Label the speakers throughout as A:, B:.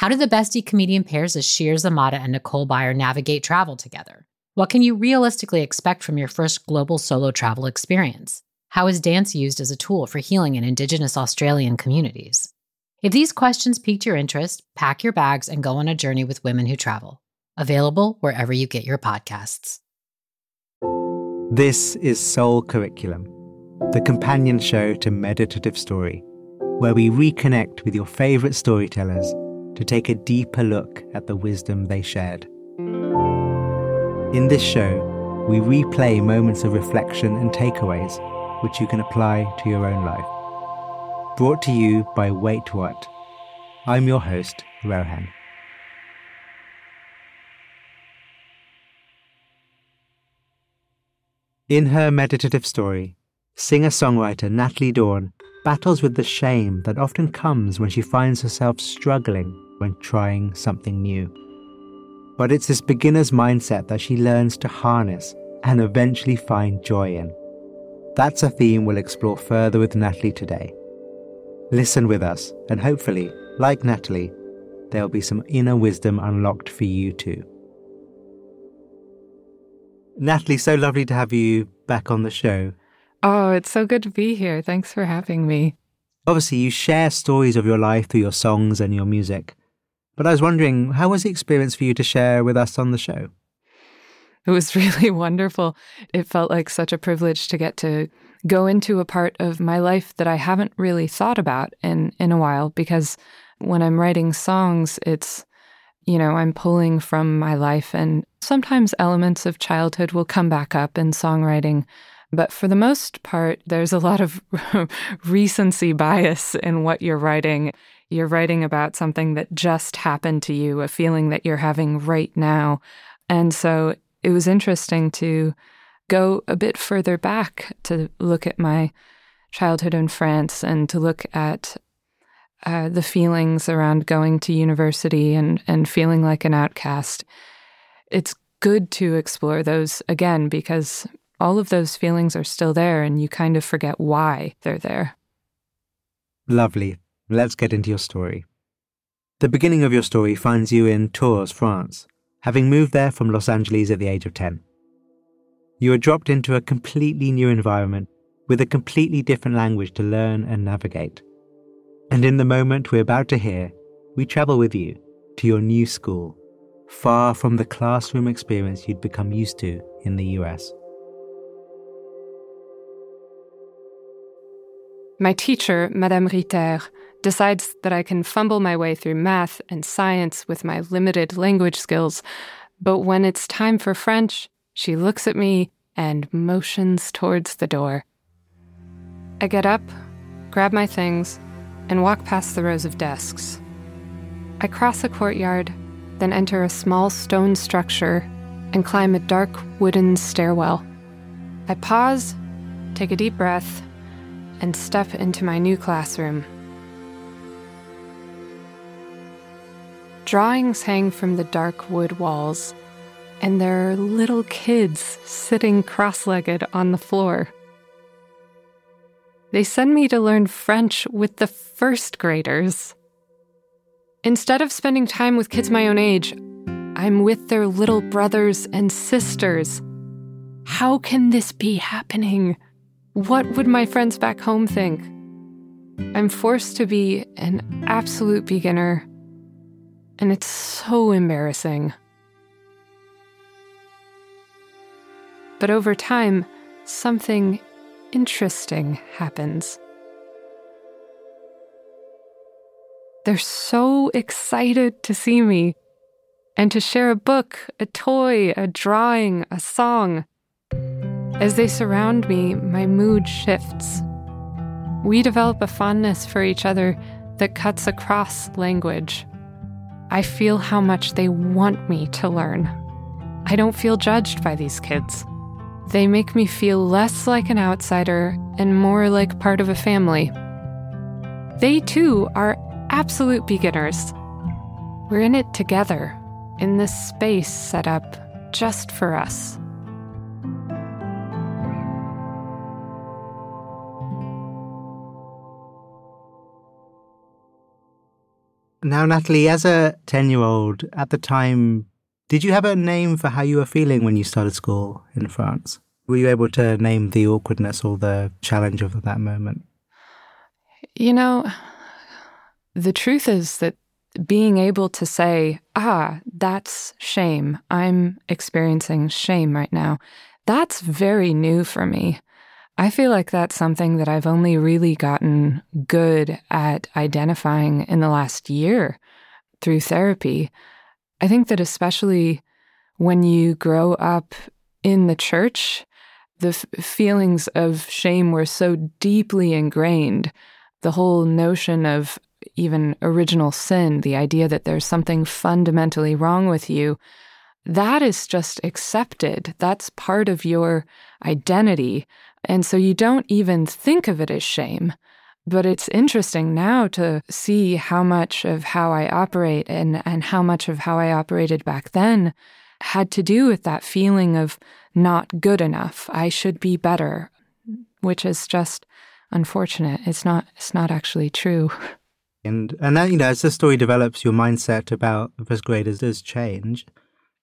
A: How do the bestie comedian pairs of Sasheer Zamata and Nicole Byer navigate travel together? What can you realistically expect from your first global solo travel experience? How is dance used as a tool for healing in Indigenous Australian communities? If these questions piqued your interest, pack your bags and go on a journey with women who travel. Available wherever you get your podcasts.
B: This is Soul Curriculum, the companion show to Meditative Story, where we reconnect with your favorite storytellers to take a deeper look at the wisdom they shared. In this show, we replay moments of reflection and takeaways which you can apply to your own life. Brought to you by Wait What. I'm your host, Rohan. In her meditative story, singer songwriter Natalie Dawn battles with the shame that often comes when she finds herself struggling when trying something new. But it's this beginner's mindset that she learns to harness and eventually find joy in. That's a theme we'll explore further with Natalie today. Listen with us, and hopefully, like Natalie, there'll be some inner wisdom unlocked for you too. Natalie, so lovely to have you back on the show.
C: Oh, it's so good to be here. Thanks for having me.
B: Obviously, you share stories of your life through your songs and your music. But I was wondering, how was the experience for you to share with us on the show?
C: It was really wonderful. It felt like such a privilege to get to go into a part of my life that I haven't really thought about in, in a while because when I'm writing songs, it's, you know, I'm pulling from my life and sometimes elements of childhood will come back up in songwriting. But for the most part, there's a lot of recency bias in what you're writing. You're writing about something that just happened to you, a feeling that you're having right now. And so it was interesting to go a bit further back to look at my childhood in France and to look at uh, the feelings around going to university and, and feeling like an outcast. It's good to explore those again because all of those feelings are still there and you kind of forget why they're there.
B: Lovely. Let's get into your story. The beginning of your story finds you in Tours, France, having moved there from Los Angeles at the age of 10. You are dropped into a completely new environment with a completely different language to learn and navigate. And in the moment we're about to hear, we travel with you to your new school, far from the classroom experience you'd become used to in the US.
C: My teacher, Madame Ritter, decides that I can fumble my way through math and science with my limited language skills, but when it's time for French, she looks at me and motions towards the door. I get up, grab my things, and walk past the rows of desks. I cross a courtyard, then enter a small stone structure and climb a dark wooden stairwell. I pause, take a deep breath, and step into my new classroom. Drawings hang from the dark wood walls, and there are little kids sitting cross legged on the floor. They send me to learn French with the first graders. Instead of spending time with kids my own age, I'm with their little brothers and sisters. How can this be happening? What would my friends back home think? I'm forced to be an absolute beginner, and it's so embarrassing. But over time, something interesting happens. They're so excited to see me and to share a book, a toy, a drawing, a song. As they surround me, my mood shifts. We develop a fondness for each other that cuts across language. I feel how much they want me to learn. I don't feel judged by these kids. They make me feel less like an outsider and more like part of a family. They too are absolute beginners. We're in it together, in this space set up just for us.
B: Now, Natalie, as a 10 year old, at the time, did you have a name for how you were feeling when you started school in France? Were you able to name the awkwardness or the challenge of that moment?
C: You know, the truth is that being able to say, ah, that's shame. I'm experiencing shame right now. That's very new for me. I feel like that's something that I've only really gotten good at identifying in the last year through therapy. I think that especially when you grow up in the church, the f- feelings of shame were so deeply ingrained. The whole notion of even original sin, the idea that there's something fundamentally wrong with you, that is just accepted. That's part of your identity. And so you don't even think of it as shame. But it's interesting now to see how much of how I operate and, and how much of how I operated back then had to do with that feeling of not good enough. I should be better, which is just unfortunate. It's not it's not actually true.
B: And and then, you know, as the story develops, your mindset about first graders does change.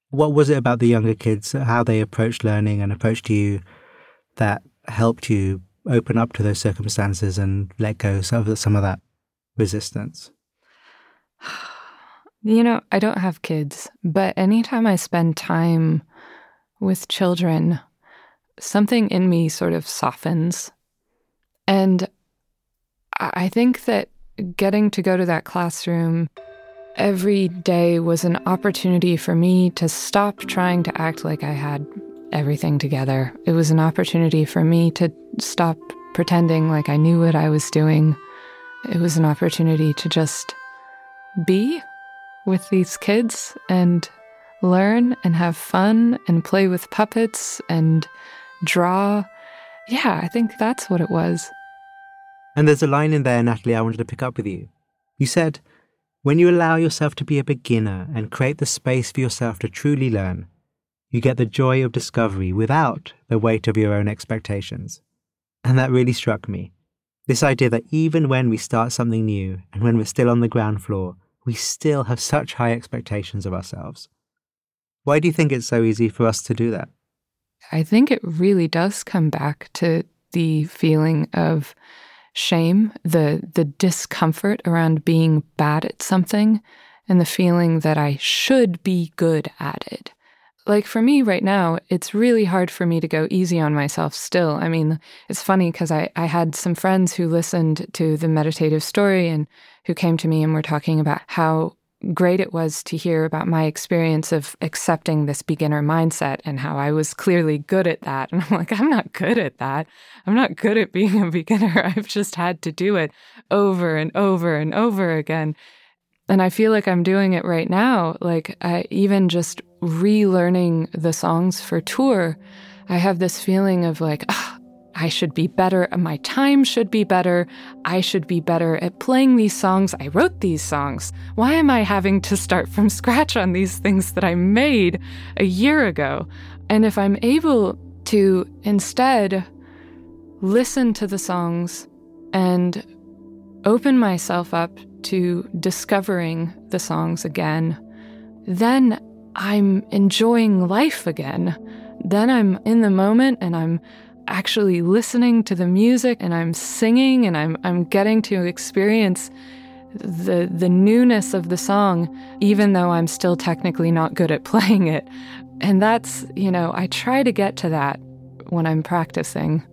B: What was it about the younger kids, how they approached learning and approached you that helped you open up to those circumstances and let go of some of that resistance?
C: You know, I don't have kids, but anytime I spend time with children, something in me sort of softens. And I think that getting to go to that classroom every day was an opportunity for me to stop trying to act like I had everything together. It was an opportunity for me to stop pretending like I knew what I was doing. It was an opportunity to just be with these kids and learn and have fun and play with puppets and draw. Yeah, I think that's what it was.
B: And there's a line in there, Natalie, I wanted to pick up with you. You said, When you allow yourself to be a beginner and create the space for yourself to truly learn, you get the joy of discovery without the weight of your own expectations. And that really struck me. This idea that even when we start something new and when we're still on the ground floor, we still have such high expectations of ourselves. Why do you think it's so easy for us to do that?
C: I think it really does come back to the feeling of shame, the the discomfort around being bad at something and the feeling that I should be good at it. Like for me right now, it's really hard for me to go easy on myself still. I mean, it's funny because I, I had some friends who listened to the meditative story and who came to me and were talking about how great it was to hear about my experience of accepting this beginner mindset and how I was clearly good at that. And I'm like, I'm not good at that. I'm not good at being a beginner. I've just had to do it over and over and over again. And I feel like I'm doing it right now. Like, I, even just relearning the songs for tour, I have this feeling of like, oh, I should be better. My time should be better. I should be better at playing these songs. I wrote these songs. Why am I having to start from scratch on these things that I made a year ago? And if I'm able to instead listen to the songs and open myself up to discovering the songs again, then I'm enjoying life again. Then I'm in the moment and I'm actually listening to the music and I'm singing and I'm I'm getting to experience the the newness of the song even though I'm still technically not good at playing it. And that's, you know, I try to get to that when I'm practicing.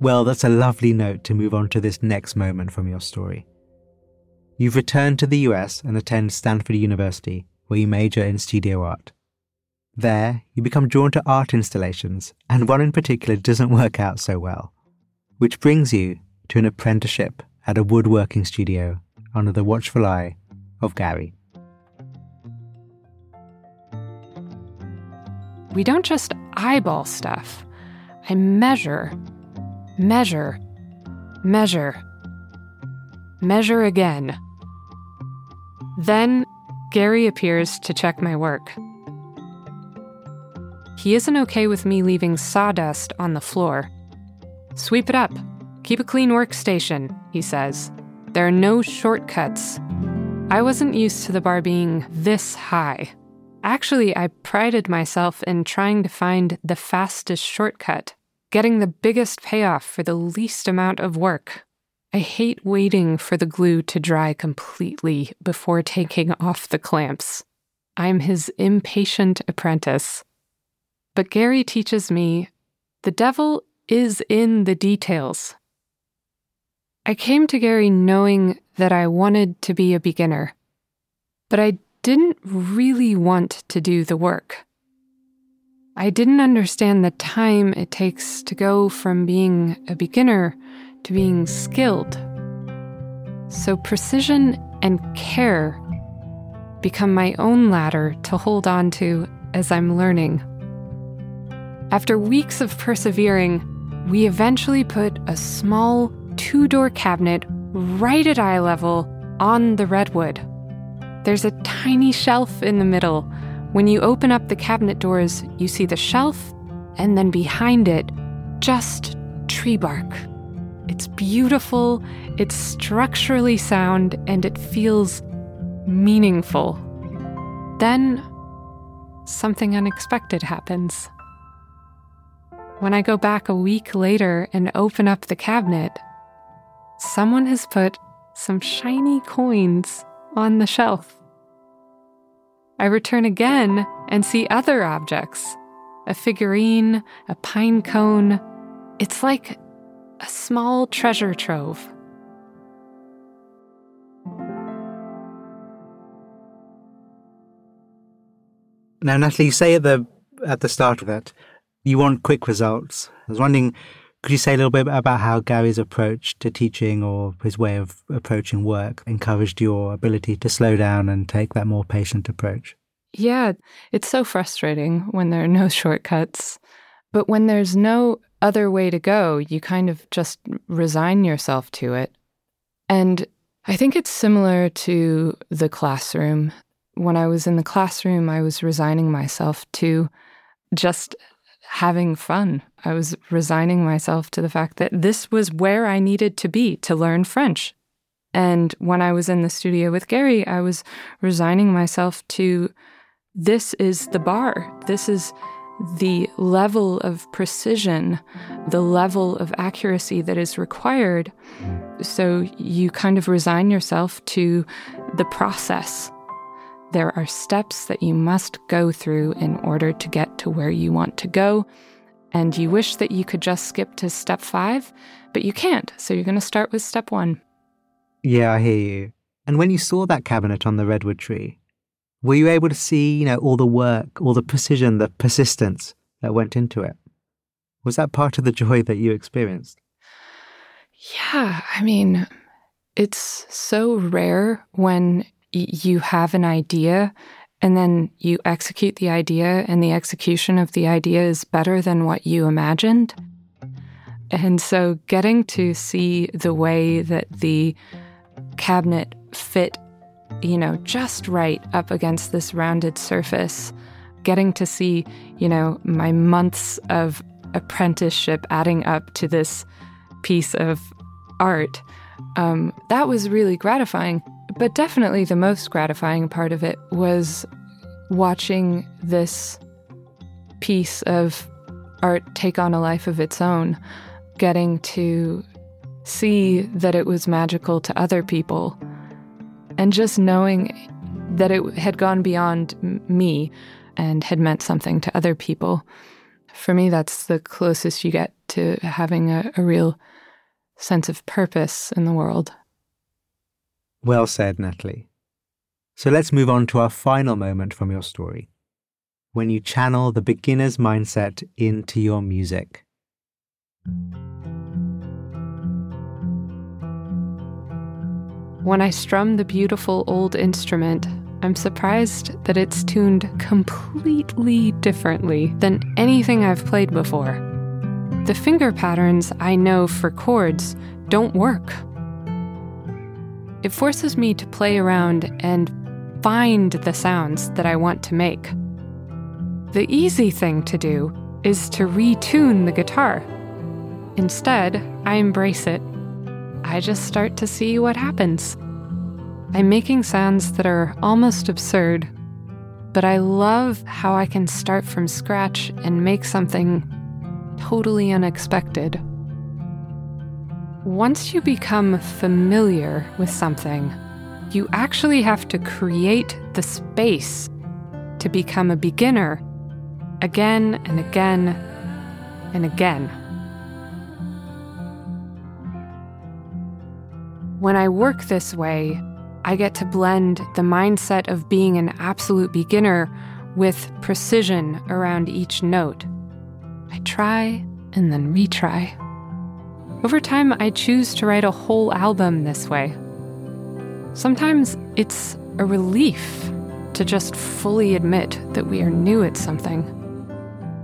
B: Well, that's a lovely note to move on to this next moment from your story. You've returned to the US and attend Stanford University, where you major in studio art. There, you become drawn to art installations, and one in particular doesn't work out so well, which brings you to an apprenticeship at a woodworking studio under the watchful eye of Gary.
C: We don't just eyeball stuff. I measure, measure, measure, measure again. Then Gary appears to check my work. He isn't okay with me leaving sawdust on the floor. Sweep it up. Keep a clean workstation, he says. There are no shortcuts. I wasn't used to the bar being this high. Actually, I prided myself in trying to find the fastest shortcut, getting the biggest payoff for the least amount of work. I hate waiting for the glue to dry completely before taking off the clamps. I'm his impatient apprentice. But Gary teaches me the devil is in the details. I came to Gary knowing that I wanted to be a beginner, but I didn't really want to do the work. I didn't understand the time it takes to go from being a beginner to being skilled. So, precision and care become my own ladder to hold on to as I'm learning. After weeks of persevering, we eventually put a small two door cabinet right at eye level on the redwood. There's a tiny shelf in the middle. When you open up the cabinet doors, you see the shelf, and then behind it, just tree bark. It's beautiful, it's structurally sound, and it feels meaningful. Then, something unexpected happens. When I go back a week later and open up the cabinet, someone has put some shiny coins on the shelf. I return again and see other objects a figurine, a pine cone. It's like a small treasure trove.
B: Now, Natalie, you say at the at the start of that you want quick results. I was wondering, could you say a little bit about how Gary's approach to teaching or his way of approaching work encouraged your ability to slow down and take that more patient approach?
C: Yeah, it's so frustrating when there are no shortcuts. But when there's no other way to go, you kind of just resign yourself to it. And I think it's similar to the classroom. When I was in the classroom, I was resigning myself to just having fun. I was resigning myself to the fact that this was where I needed to be to learn French. And when I was in the studio with Gary, I was resigning myself to this is the bar. This is the level of precision, the level of accuracy that is required. So you kind of resign yourself to the process there are steps that you must go through in order to get to where you want to go. And you wish that you could just skip to step five, but you can't. So you're going to start with step one.
B: Yeah, I hear you. And when you saw that cabinet on the redwood tree, were you able to see, you know, all the work, all the precision, the persistence that went into it? Was that part of the joy that you experienced?
C: Yeah, I mean, it's so rare when you have an idea and then you execute the idea, and the execution of the idea is better than what you imagined. And so, getting to see the way that the cabinet fit, you know, just right up against this rounded surface, getting to see, you know, my months of apprenticeship adding up to this piece of art, um, that was really gratifying. But definitely the most gratifying part of it was watching this piece of art take on a life of its own, getting to see that it was magical to other people, and just knowing that it had gone beyond me and had meant something to other people. For me, that's the closest you get to having a, a real sense of purpose in the world.
B: Well said, Natalie. So let's move on to our final moment from your story when you channel the beginner's mindset into your music.
C: When I strum the beautiful old instrument, I'm surprised that it's tuned completely differently than anything I've played before. The finger patterns I know for chords don't work. It forces me to play around and find the sounds that I want to make. The easy thing to do is to retune the guitar. Instead, I embrace it. I just start to see what happens. I'm making sounds that are almost absurd, but I love how I can start from scratch and make something totally unexpected. Once you become familiar with something, you actually have to create the space to become a beginner again and again and again. When I work this way, I get to blend the mindset of being an absolute beginner with precision around each note. I try and then retry. Over time, I choose to write a whole album this way. Sometimes it's a relief to just fully admit that we are new at something.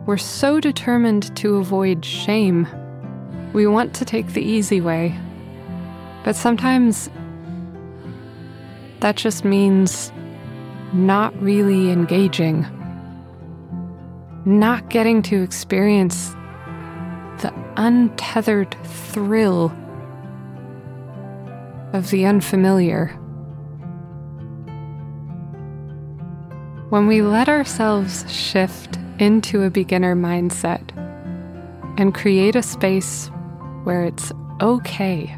C: We're so determined to avoid shame. We want to take the easy way. But sometimes that just means not really engaging, not getting to experience the untethered thrill of the unfamiliar. When we let ourselves shift into a beginner mindset and create a space where it's okay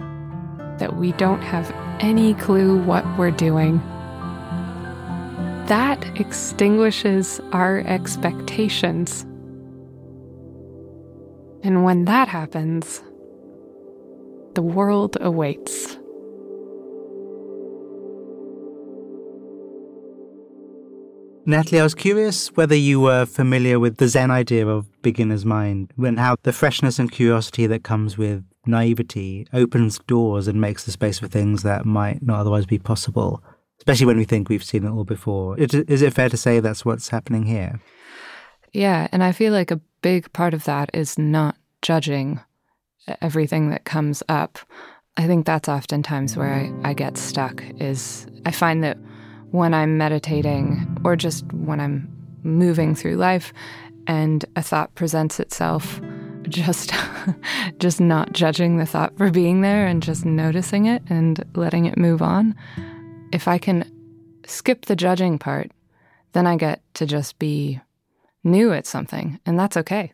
C: that we don't have any clue what we're doing. That extinguishes our expectations. And when that happens, the world awaits.
B: Natalie, I was curious whether you were familiar with the Zen idea of beginner's mind and how the freshness and curiosity that comes with naivety opens doors and makes the space for things that might not otherwise be possible, especially when we think we've seen it all before. Is it fair to say that's what's happening here?
C: Yeah, and I feel like a big part of that is not judging everything that comes up. I think that's oftentimes where I, I get stuck is I find that when I'm meditating or just when I'm moving through life and a thought presents itself, just just not judging the thought for being there and just noticing it and letting it move on. If I can skip the judging part, then I get to just be new at something, and that's okay.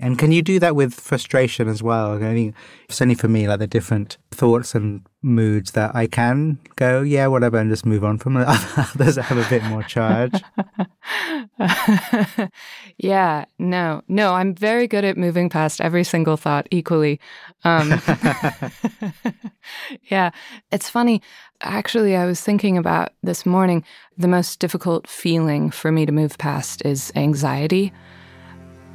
B: And can you do that with frustration as well? I mean, certainly for me, like the different thoughts and moods that I can go, yeah, whatever, and just move on from it. Others have a bit more charge.
C: yeah, no, no, I'm very good at moving past every single thought equally. Um, yeah, it's funny. Actually, I was thinking about this morning. The most difficult feeling for me to move past is anxiety.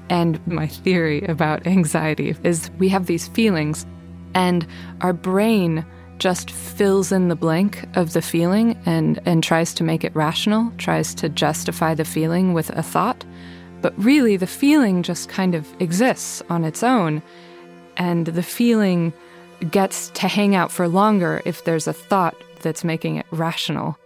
C: And my theory about anxiety is we have these feelings, and our brain just fills in the blank of the feeling and, and tries to make it rational, tries to justify the feeling with a thought. But really, the feeling just kind of exists on its own, and the feeling gets to hang out for longer if there's a thought that's making it rational.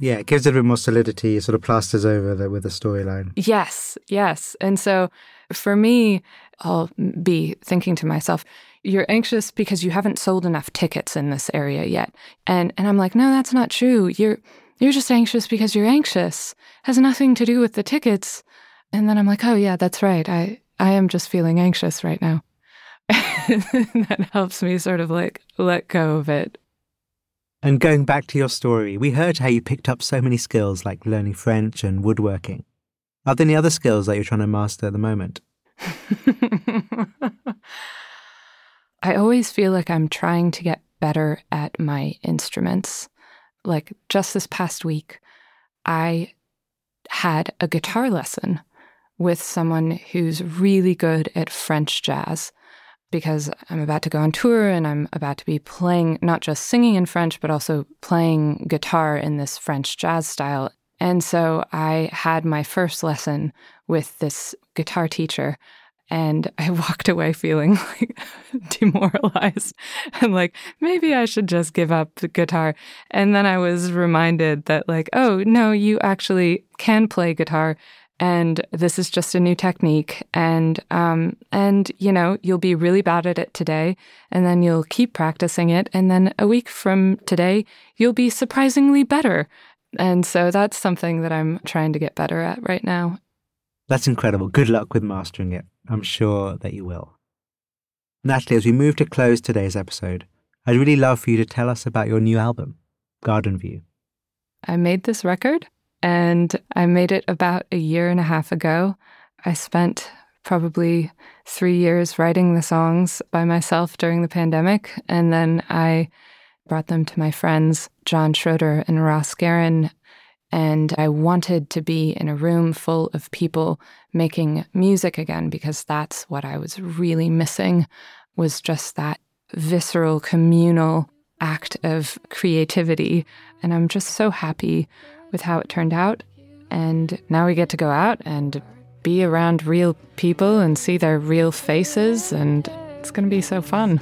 B: Yeah, it gives it a bit more solidity, it sort of plasters over the, with the storyline.
C: Yes, yes. And so for me, I'll be thinking to myself, you're anxious because you haven't sold enough tickets in this area yet. And and I'm like, no, that's not true. You're you're just anxious because you're anxious. It has nothing to do with the tickets. And then I'm like, oh yeah, that's right. I I am just feeling anxious right now. that helps me sort of like let go of it
B: and going back to your story, we heard how you picked up so many skills like learning French and woodworking. Are there any other skills that you're trying to master at the moment?
C: I always feel like I'm trying to get better at my instruments. Like just this past week, I had a guitar lesson with someone who's really good at French jazz. Because I'm about to go on tour and I'm about to be playing not just singing in French, but also playing guitar in this French jazz style. And so I had my first lesson with this guitar teacher. And I walked away feeling like demoralized and like maybe I should just give up the guitar. And then I was reminded that, like, oh, no, you actually can play guitar and this is just a new technique. And um, and you know you'll be really bad at it today and then you'll keep practicing it and then a week from today you'll be surprisingly better. And so that's something that i'm trying to get better at right now.
B: That's incredible. Good luck with mastering it. I'm sure that you will. Natalie as we move to close today's episode i'd really love for you to tell us about your new album garden view.
C: I made this record and I made it about a year and a half ago. I spent probably three years writing the songs by myself during the pandemic. And then I brought them to my friends, John Schroeder and Ross Guerin. And I wanted to be in a room full of people making music again because that's what I was really missing was just that visceral communal act of creativity. And I'm just so happy with how it turned out. And now we get to go out and be around real people and see their real faces, and it's going to be so fun.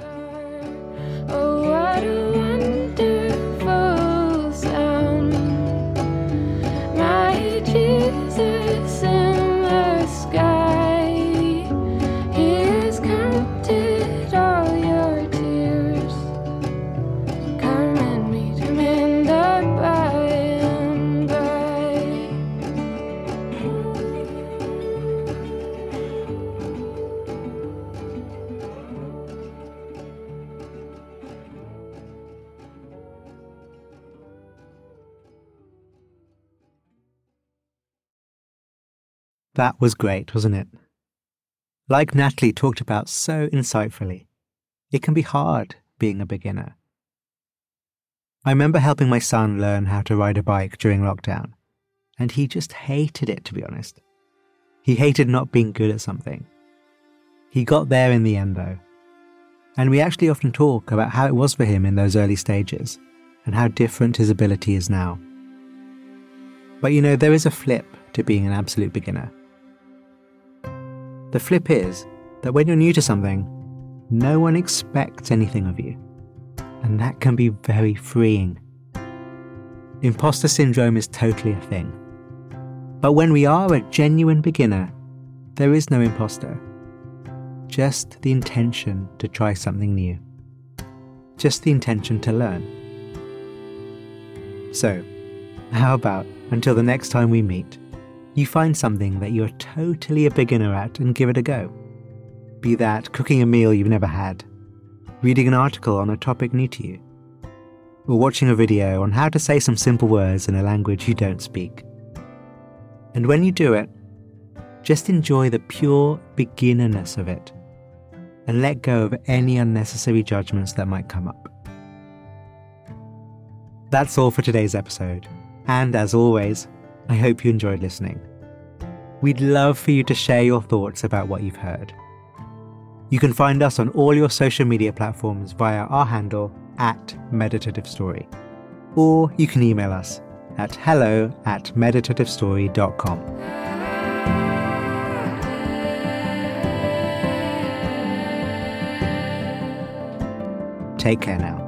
B: That was great, wasn't it? Like Natalie talked about so insightfully, it can be hard being a beginner. I remember helping my son learn how to ride a bike during lockdown, and he just hated it, to be honest. He hated not being good at something. He got there in the end, though, and we actually often talk about how it was for him in those early stages and how different his ability is now. But you know, there is a flip to being an absolute beginner. The flip is that when you're new to something, no one expects anything of you. And that can be very freeing. Imposter syndrome is totally a thing. But when we are a genuine beginner, there is no imposter. Just the intention to try something new. Just the intention to learn. So, how about until the next time we meet? You find something that you're totally a beginner at and give it a go. Be that cooking a meal you've never had, reading an article on a topic new to you, or watching a video on how to say some simple words in a language you don't speak. And when you do it, just enjoy the pure beginnerness of it and let go of any unnecessary judgments that might come up. That's all for today's episode. And as always, I hope you enjoyed listening. We'd love for you to share your thoughts about what you've heard. You can find us on all your social media platforms via our handle at Meditative Story. Or you can email us at hello at meditativestory.com. Take care now.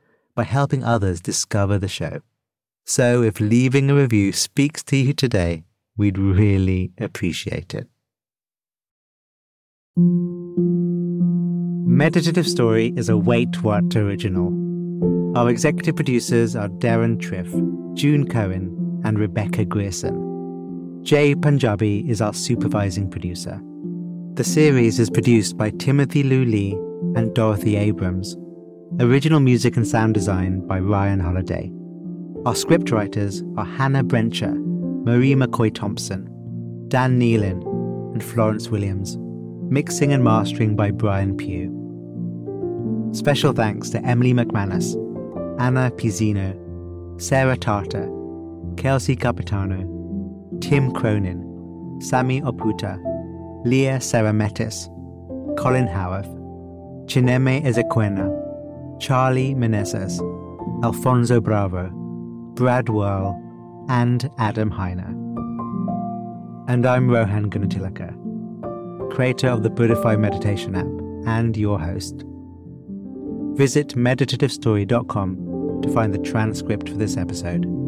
B: by helping others discover the show. So if leaving a review speaks to you today, we'd really appreciate it. Meditative Story is a Wait What original. Our executive producers are Deron Triff, June Cohen, and Rebecca Grierson. Jay Punjabi is our supervising producer. The series is produced by Timothy Lu Lee and Dorothy Abrams. Original music and sound design by Ryan Holladay. Our scriptwriters are Hannah Brencher, Marie McCoy Thompson, Dan Nealon, and Florence Williams. Mixing and mastering by Brian Pugh. Special thanks to Emily McManus, Anna Pizzino, Sarah Tartar, Kelsey Capitano, Tim Cronin, Sami Oputa, Leah Sarametis, Colin Howarth, Chineme Ezequena, Charlie Menezes, Alfonso Bravo, Brad Whirl, and Adam Heiner. And I'm Rohan Gunatillake, creator of the Buddhify Meditation app and your host. Visit meditativestory.com to find the transcript for this episode.